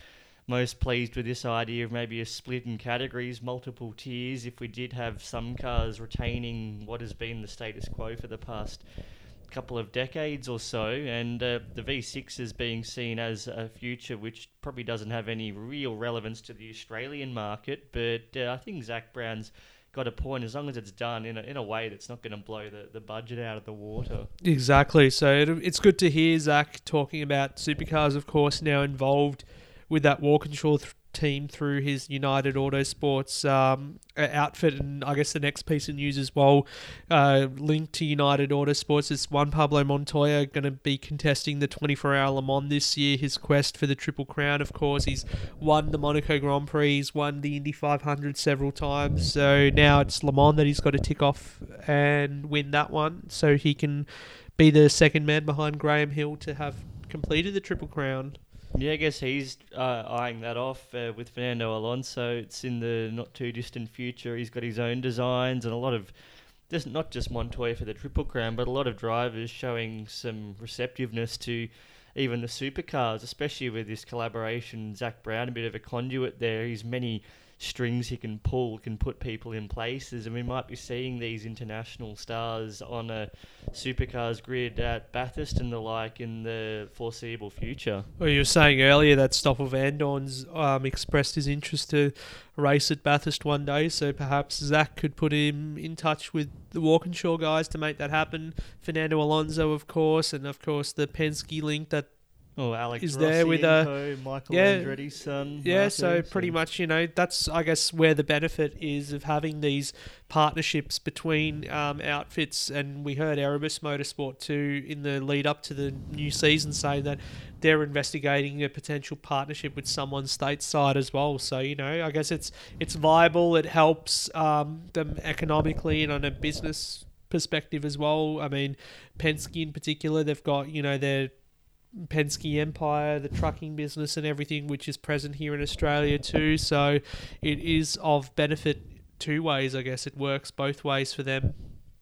most pleased with this idea of maybe a split in categories, multiple tiers. If we did have some cars retaining what has been the status quo for the past couple of decades or so, and uh, the V6 is being seen as a future which probably doesn't have any real relevance to the Australian market. But uh, I think Zak Brown's got a point as long as it's done in a, in a way that's not going to blow the, the budget out of the water. Exactly. So it, it's good to hear Zak talking about supercars, of course, now involved with that Walkinshaw th- team through his United Autosports um, outfit. And I guess the next piece of news as well, uh, linked to United Autosports, is Juan Pablo Montoya going to be contesting the 24 hour Le Mans this year. His quest for the Triple Crown, of course. He's won the Monaco Grand Prix, he's won the Indy 500 several times. So now it's Le Mans that he's got to tick off and win that one so he can be the second man behind Graham Hill to have completed the Triple Crown. Yeah, I guess he's uh, eyeing that off uh, with Fernando Alonso. It's in the not too distant future. He's got his own designs and a lot of, just not just Montoya for the Triple Crown, but a lot of drivers showing some receptiveness to even the supercars, especially with this collaboration. Zak Brown, a bit of a conduit there. He's many strings he can pull, can put people in places, and we might be seeing these international stars on a supercars grid at Bathurst and the like in the foreseeable future. Well, you were saying earlier that Stoffel Vandoorne's um, expressed his interest to race at Bathurst one day, so perhaps Zak could put him in touch with the Walkinshaw guys to make that happen. Fernando Alonso, of course, and of course the Penske link that Oh, Alex is Rossi there with a- co, Michael yeah, Andretti's son. Yeah, so pretty much, you know, that's I guess where the benefit is of having these partnerships between um, outfits. And we heard Erebus Motorsport too in the lead up to the new season saying that they're investigating a potential partnership with someone stateside as well. So you know, I guess it's it's viable. It helps um, them economically and on a business perspective as well. I mean, Penske in particular, they've got you know their Penske Empire, the trucking business, and everything, which is present here in Australia too. So it is of benefit two ways, I guess. It works both ways for them.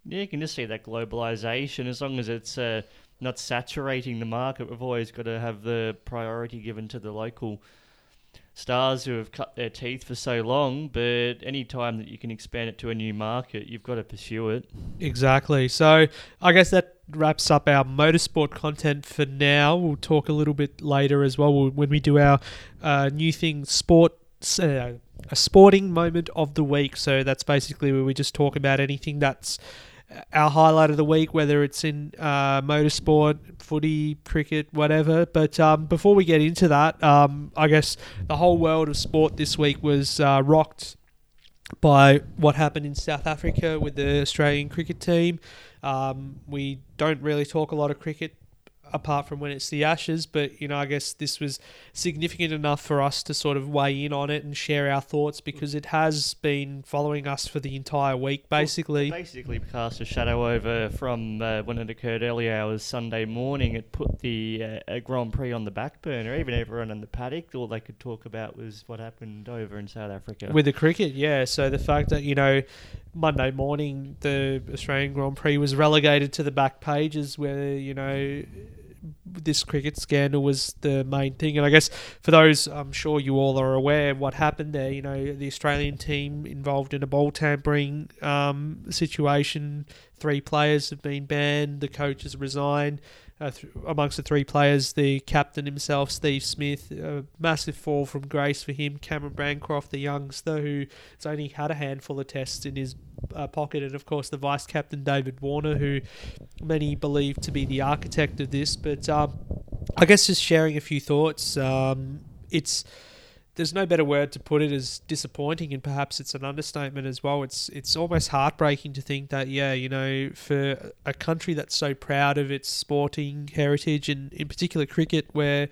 yeah, you can just see that globalization. As long as it's uh, not saturating the market, we've always got to have the priority given to the local stars who have cut their teeth for so long. But any time that you can expand it to a new market, you've got to pursue it. Exactly. So I guess that wraps up our motorsport content for now. We'll talk a little bit later as well when we do our uh, new thing sport. Uh, a sporting moment of the week. So that's basically where we just talk about anything that's our highlight of the week, whether it's in uh, motorsport, footy, cricket, whatever. But um, before we get into that, um, I guess the whole world of sport this week was uh, rocked by what happened in South Africa with the Australian cricket team. Um, we don't really talk a lot of cricket apart from when it's the Ashes. But you know, I guess this was significant enough for us to sort of weigh in on it and share our thoughts because it has been following us for the entire week, basically. Well, basically, cast a shadow over from uh, when it occurred early hours Sunday morning. It put the uh, Grand Prix on the back burner. Even everyone in the paddock, all they could talk about was what happened over in South Africa with the cricket. Yeah, so the fact that you know Monday morning the Australian Grand Prix was relegated to the back pages, where you know this cricket scandal was the main thing. And I guess for those, I'm sure you all are aware what happened there. You know, the Australian team involved in a ball tampering um, situation. Three players have been banned. The coach has resigned. Uh, amongst the three players, the captain himself, Steve Smith, a massive fall from grace for him. Cameron Bancroft, the youngster who's only had a handful of tests in his uh, pocket, and of course the vice captain David Warner, who many believe to be the architect of this. But um, I guess just sharing a few thoughts. Um, it's there's no better word to put it as disappointing, and perhaps it's an understatement as well. It's it's almost heartbreaking to think that yeah, you know, for a country that's so proud of its sporting heritage and in particular cricket, where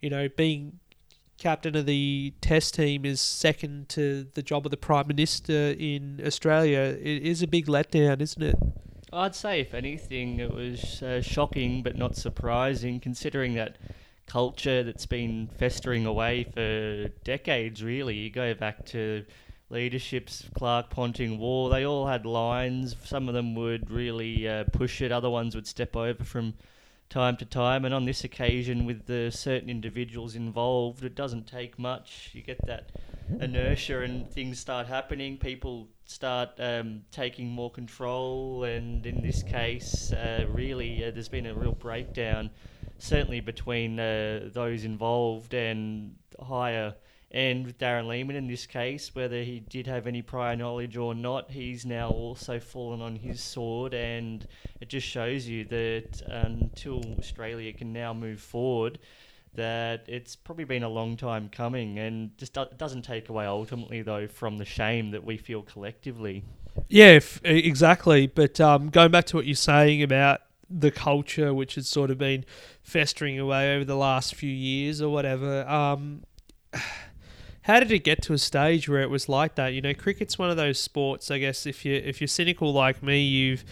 you know being captain of the test team is second to the job of the prime minister in Australia, it is a big letdown, isn't it? I'd say, if anything, it was uh, shocking but not surprising, considering that culture that's been festering away for decades, really. You go back to leaderships, Clarke, Ponting, Waugh, they all had lines. Some of them would really uh, push it, other ones would step over from time to time. And on this occasion, with the certain individuals involved, it doesn't take much. You get that inertia and things start happening. People start um, taking more control. And in this case, uh, really, uh, there's been a real breakdown certainly between uh, those involved and higher and with Darren Lehmann in this case, whether he did have any prior knowledge or not, he's now also fallen on his sword, and it just shows you that until Australia can now move forward, that it's probably been a long time coming, and just do- doesn't take away ultimately though from the shame that we feel collectively. Yeah, f- exactly. But um, going back to what you're saying about the culture which has sort of been festering away over the last few years or whatever. Um, <sighs> how did it get to a stage where it was like that? You know, cricket's one of those sports. I guess if you if you're cynical like me, you've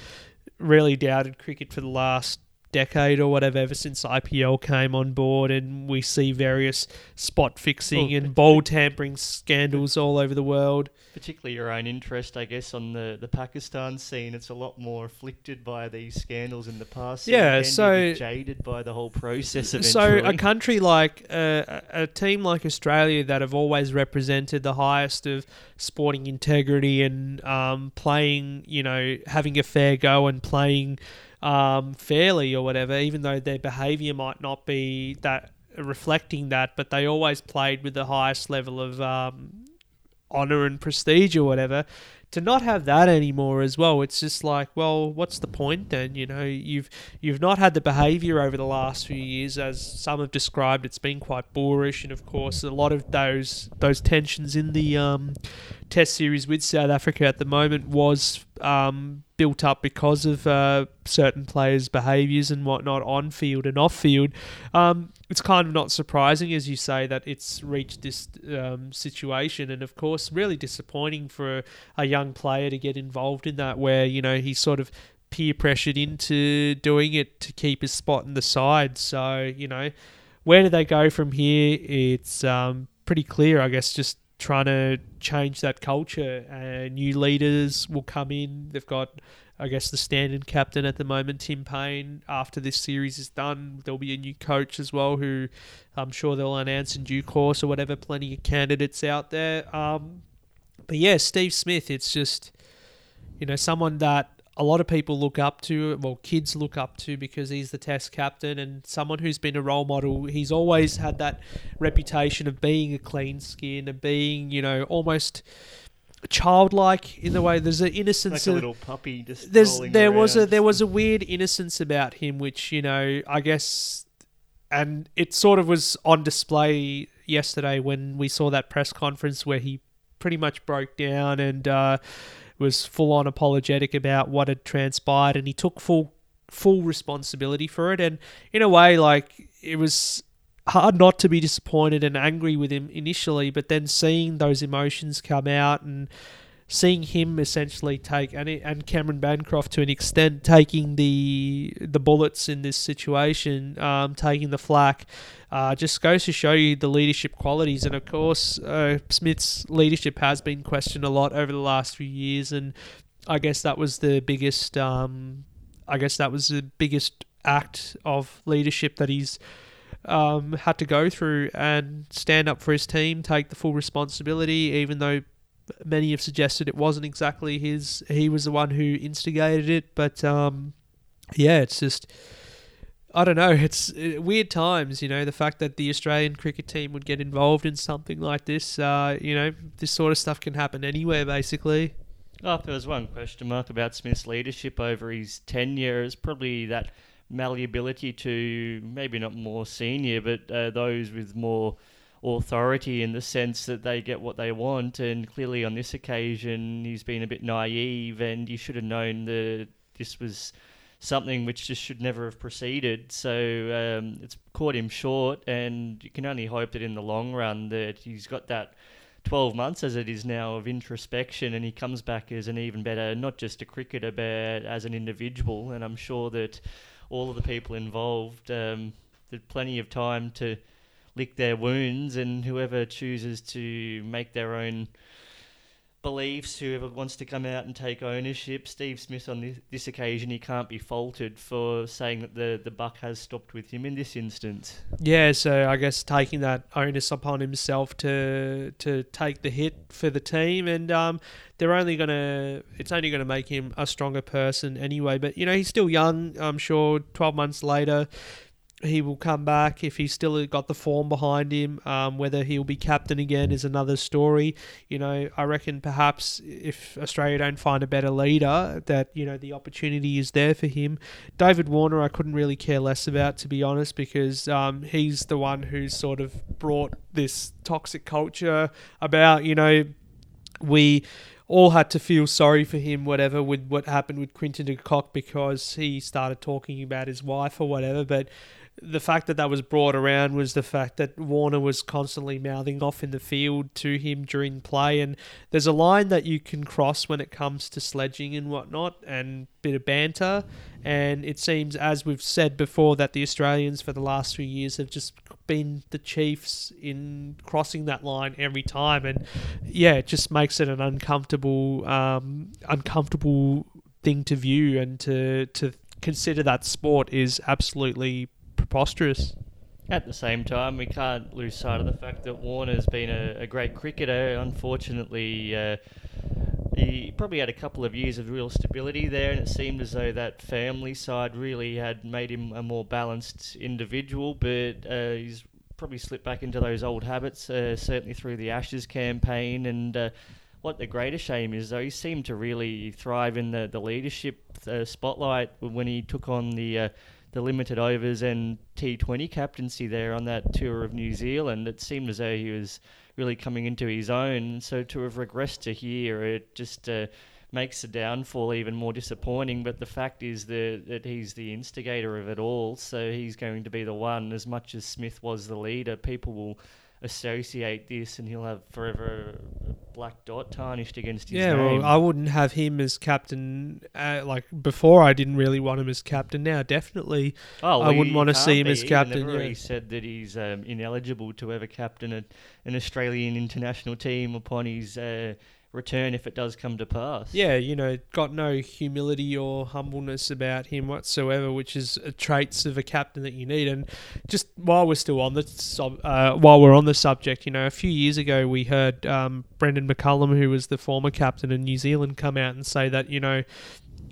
really doubted cricket for the last decade or whatever, ever since IPL came on board, and we see various spot fixing well, and ball tampering scandals all over the world. Particularly your own interest, I guess, on the, the Pakistan scene. It's a lot more afflicted by these scandals in the past. Yeah, so jaded by the whole process. Eventually. So a country like uh, a team like Australia that have always represented the highest of sporting integrity and um, playing, you know, having a fair go and playing um, fairly or whatever, even though their behaviour might not be that reflecting that, but they always played with the highest level of um, honour and prestige or whatever. To not have that anymore as well, it's just like, well, what's the point then? You know, you've you've not had the behaviour over the last few years, as some have described. It's been quite boorish, and of course, a lot of those those tensions in the um, Test series with South Africa at the moment was um, built up because of uh, certain players' behaviours and whatnot on field and off field. Um, it's kind of not surprising, as you say, that it's reached this um, situation, and of course, really disappointing for a young player to get involved in that, where you know he's sort of peer pressured into doing it to keep his spot in the side. So you know, where do they go from here? It's um, pretty clear, I guess, just trying to change that culture. Uh, new leaders will come in. They've got I guess the standing captain at the moment, Tim Paine. After this series is done, there'll be a new coach as well, who I'm sure they'll announce in due course or whatever. Plenty of candidates out there. Um, but yeah, Steve Smith. It's just you know someone that a lot of people look up to, well, kids look up to because he's the test captain and someone who's been a role model. He's always had that reputation of being a clean skin and being, you know, almost childlike in the way there's an innocence like a of- little puppy just there's there was a there was a weird innocence about him which you know I guess and it sort of was on display yesterday when we saw that press conference where he pretty much broke down and uh, was full on apologetic about what had transpired and he took full full responsibility for it. And in a way like it was hard not to be disappointed and angry with him initially but then seeing those emotions come out and seeing him essentially take and and Cameron Bancroft to an extent taking the the bullets in this situation, um, taking the flak, uh, just goes to show you the leadership qualities. And of course, uh, Smith's leadership has been questioned a lot over the last few years, and I guess that was the biggest. Um, I guess that was the biggest act of leadership that he's um, had to go through and stand up for his team, take the full responsibility, even though many have suggested it wasn't exactly his. He was the one who instigated it, but um, yeah, it's just. I don't know. It's uh, weird times, you know. The fact that the Australian cricket team would get involved in something like this, uh, you know, this sort of stuff can happen anywhere, basically. Oh, there was one question mark about Smith's leadership over his tenure, is probably that malleability to maybe not more senior, but uh, those with more authority in the sense that they get what they want. And clearly, on this occasion, he's been a bit naive, and you should have known that this was something which just should never have proceeded. So um, it's caught him short, and you can only hope that in the long run that he's got that 12 months as it is now of introspection and he comes back as an even better not just a cricketer but as an individual and i'm sure that all of the people involved um, had plenty of time to lick their wounds and whoever chooses to make their own beliefs whoever wants to come out and take ownership steve smith on this, this occasion he can't be faulted for saying that the, the buck has stopped with him in this instance Yeah, so I guess taking that onus upon himself to to take the hit for the team, and um, they're only gonna it's only gonna make him a stronger person anyway. But you know he's still young. I'm sure 12 months later he will come back if he's still got the form behind him. Um, whether he'll be captain again is another story. You know, I reckon perhaps if Australia don't find a better leader, that you know the opportunity is there for him. David Warner, I couldn't really care less about to be honest, because um, he's the one who's sort of brought this toxic culture about. You know, we all had to feel sorry for him, whatever, with what happened with Quinton de Kock because he started talking about his wife or whatever. But the fact that that was brought around was the fact that Warner was constantly mouthing off in the field to him during play. And there's a line that you can cross when it comes to sledging and whatnot and bit of banter. And it seems, as we've said before, that the Australians for the last few years have just been the Chiefs in crossing that line every time. And yeah, it just makes it an uncomfortable, um, uncomfortable thing to view and to to consider that sport is absolutely preposterous. At the same time, we can't lose sight of the fact that Warner's been a, a great cricketer. Unfortunately, uh, he probably had a couple of years of real stability there, and it seemed as though that family side really had made him a more balanced individual. But uh, he's probably slipped back into those old habits, uh, certainly through the Ashes campaign. And uh, what the greater shame is, though, he seemed to really thrive in the, the leadership uh, spotlight when he took on the uh, the limited overs and T20 captaincy there on that tour of New Zealand. It seemed as though he was really coming into his own. So to have regressed to here, it just uh, makes the downfall even more disappointing. But the fact is that, he's the instigator of it all. So he's going to be the one, as much as Smith was the leader, people will associate this and he'll have forever black dot tarnished against his Yeah, name. well, I wouldn't have him as captain. Uh, like before, I didn't really want him as captain. Now, definitely, Oh, I wouldn't wanna see him be as captain, Never yeah. He said that he's um, ineligible to ever captain a, an Australian international team upon his uh, return if it does come to pass. Yeah, you know, got no humility or humbleness about him whatsoever, which is a traits of a captain that you need. And just while we're still on the sub, uh, while we're on the subject, you know, a few years ago we heard um, Brendon McCullum, who was the former captain in New Zealand, come out and say that you know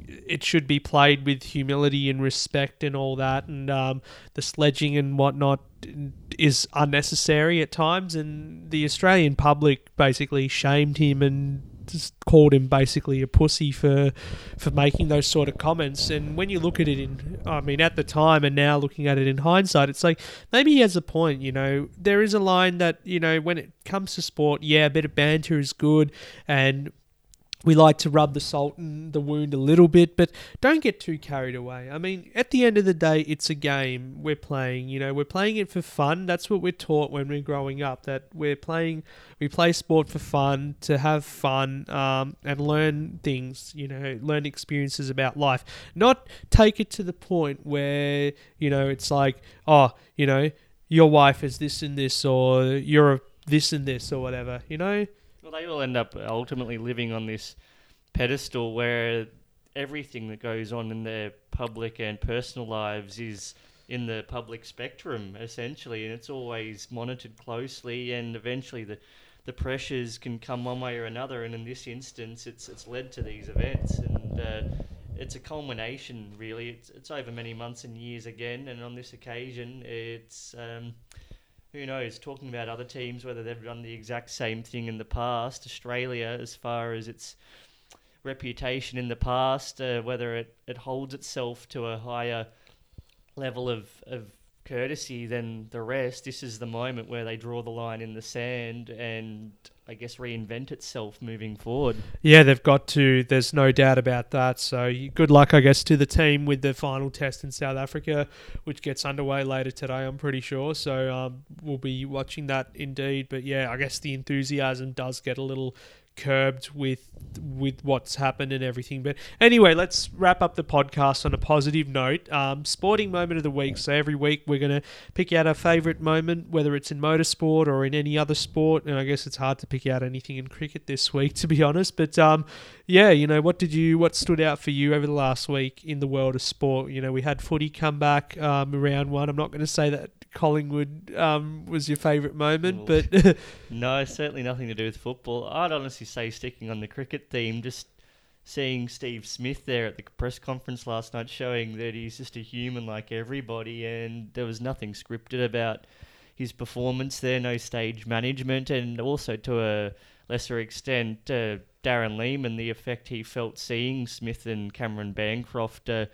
it should be played with humility and respect and all that, and um, the sledging and whatnot is unnecessary at times. And the Australian public basically shamed him and just called him basically a pussy for for making those sort of comments. And when you look at it in, I mean, at the time and now looking at it in hindsight, it's like maybe he has a point. You know, there is a line that you know when it comes to sport, yeah, a bit of banter is good, and we like to rub the salt in the wound a little bit, but don't get too carried away. I mean, at the end of the day, it's a game we're playing. You know, we're playing it for fun. That's what we're taught when we're growing up. That we're playing, we play sport for fun, to have fun, um, and learn things. You know, learn experiences about life. Not take it to the point where you know it's like, oh, you know, your wife is this and this, or you're this and this, or whatever. You know they all end up ultimately living on this pedestal where everything that goes on in their public and personal lives is in the public spectrum, essentially, and it's always monitored closely, and eventually the the pressures can come one way or another, and in this instance, it's it's led to these events, and uh, it's a culmination, really. It's it's over many months and years again, and on this occasion, it's um, who knows, talking about other teams, whether they've done the exact same thing in the past. Australia, as far as its reputation in the past, uh, whether it, it holds itself to a higher level of, of courtesy than the rest, this is the moment where they draw the line in the sand and I guess, reinvent itself moving forward. Yeah, they've got to. There's no doubt about that. So good luck, I guess, to the team with the final test in South Africa, which gets underway later today. I'm pretty sure. So um, we'll be watching that indeed. But yeah, I guess the enthusiasm does get a little curbed with with what's happened and everything. But anyway, let's wrap up the podcast on a positive note. Um, sporting moment of the week. So every week we're going to pick out our favourite moment, whether it's in motorsport or in any other sport. And I guess it's hard to pick out anything in cricket this week, <laughs> to be honest. But um, yeah, you know, what did you what stood out for you over the last week in the world of sport? You know, we had footy come back um, round one. I'm not going to say that Collingwood um, was your favourite moment, well, but <laughs> no, certainly nothing to do with football. I'd honestly say sticking on the cricket theme, just seeing Steve Smith there at the press conference last night, showing that he's just a human like everybody, and there was nothing scripted about his performance there, no stage management, and also to a lesser extent, uh, Darren Lehmann, the effect he felt seeing Smith and Cameron Bancroft uh,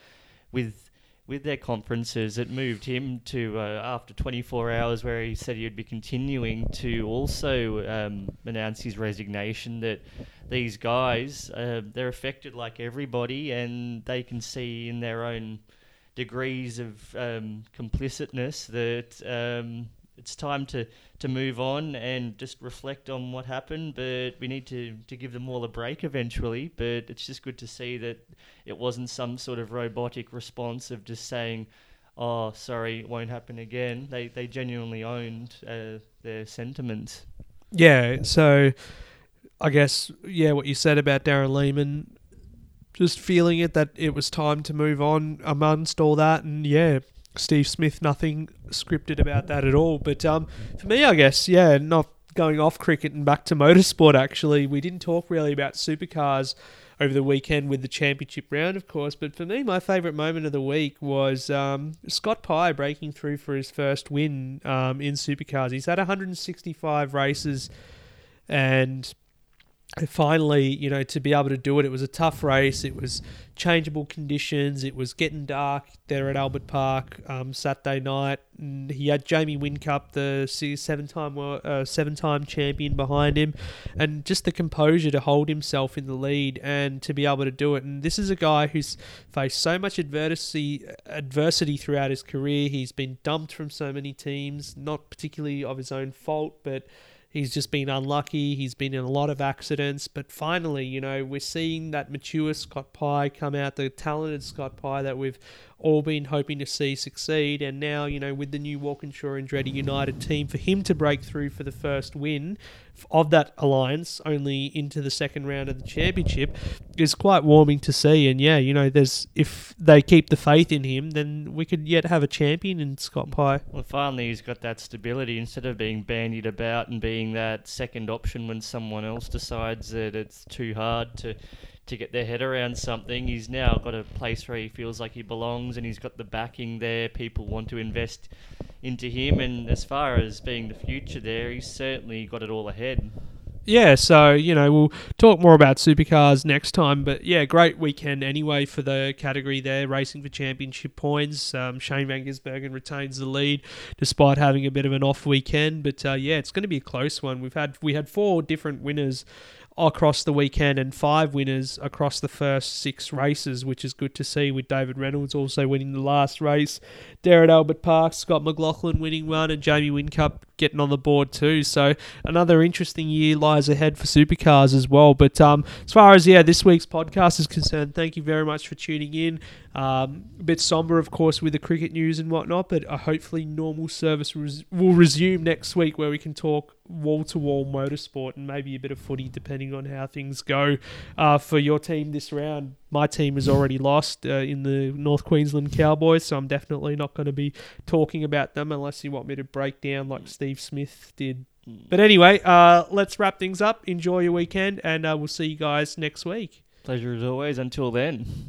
with with their conferences, it moved him to uh, after 24 hours, where he said he'd be continuing to also um, announce his resignation. That these guys, uh, they're affected like everybody, and they can see in their own degrees of um, complicitness that um, it's time to, to move on and just reflect on what happened. But we need to, to give them all a break eventually. But it's just good to see that it wasn't some sort of robotic response of just saying, oh, sorry, it won't happen again. They, they genuinely owned uh, their sentiments. Yeah, so I guess, yeah, what you said about Darren Lehmann, just feeling it that it was time to move on amongst all that. And yeah, Steve Smith, nothing scripted about that at all. But um, for me, I guess, yeah, not going off cricket and back to motorsport, actually. We didn't talk really about supercars over the weekend with the championship round, of course. But for me, my favourite moment of the week was um, Scott Pye breaking through for his first win um, in supercars. He's had 165 races and finally, you know, to be able to do it, it was a tough race. It was changeable conditions. It was getting dark there at Albert Park um, Saturday night. And he had Jamie Whincup, the seven-time uh, seven-time champion, behind him, and just the composure to hold himself in the lead and to be able to do it. And this is a guy who's faced so much adversity adversity throughout his career. He's been dumped from so many teams, not particularly of his own fault, but He's just been unlucky. He's been in a lot of accidents. But finally, you know, we're seeing that mature Scott Pye come out, the talented Scott Pye that we've all been hoping to see succeed. And now, you know, with the new Walkinshaw and United team, for him to break through for the first win of that alliance only into the second round of the championship is quite warming to see. And yeah, you know, there's if they keep the faith in him, then we could yet have a champion in Scott Pye. Well, finally, he's got that stability instead of being bandied about and being that second option when someone else decides that it's too hard to to get their head around something. He's now got a place where he feels like he belongs and he's got the backing there. People want to invest into him, and as far as being the future there, he's certainly got it all ahead. Yeah, so you know we'll talk more about supercars next time, but yeah, great weekend anyway for the category there, racing for championship points. Um, Shane Van Gisbergen retains the lead despite having a bit of an off weekend, but uh, yeah, it's going to be a close one. We've had we had four different winners across the weekend and five winners across the first six races, which is good to see. With David Reynolds also winning the last race, Darren Albert Park, Scott McLaughlin winning one, and Jamie Whincup getting on the board too. So another interesting year lies ahead for supercars as well. But um, as far as yeah, this week's podcast is concerned, thank you very much for tuning in. Um, a bit somber, of course, with the cricket news and whatnot, but uh, hopefully normal service res- will resume next week where we can talk wall to wall motorsport and maybe a bit of footy depending on how things go uh, for your team this round. My team has already <laughs> lost uh, in the North Queensland Cowboys, so I'm definitely not going to be talking about them unless you want me to break down like Steve Smith did. But anyway, uh, let's wrap things up. Enjoy your weekend, and uh, we'll see you guys next week. Pleasure as always. Until then.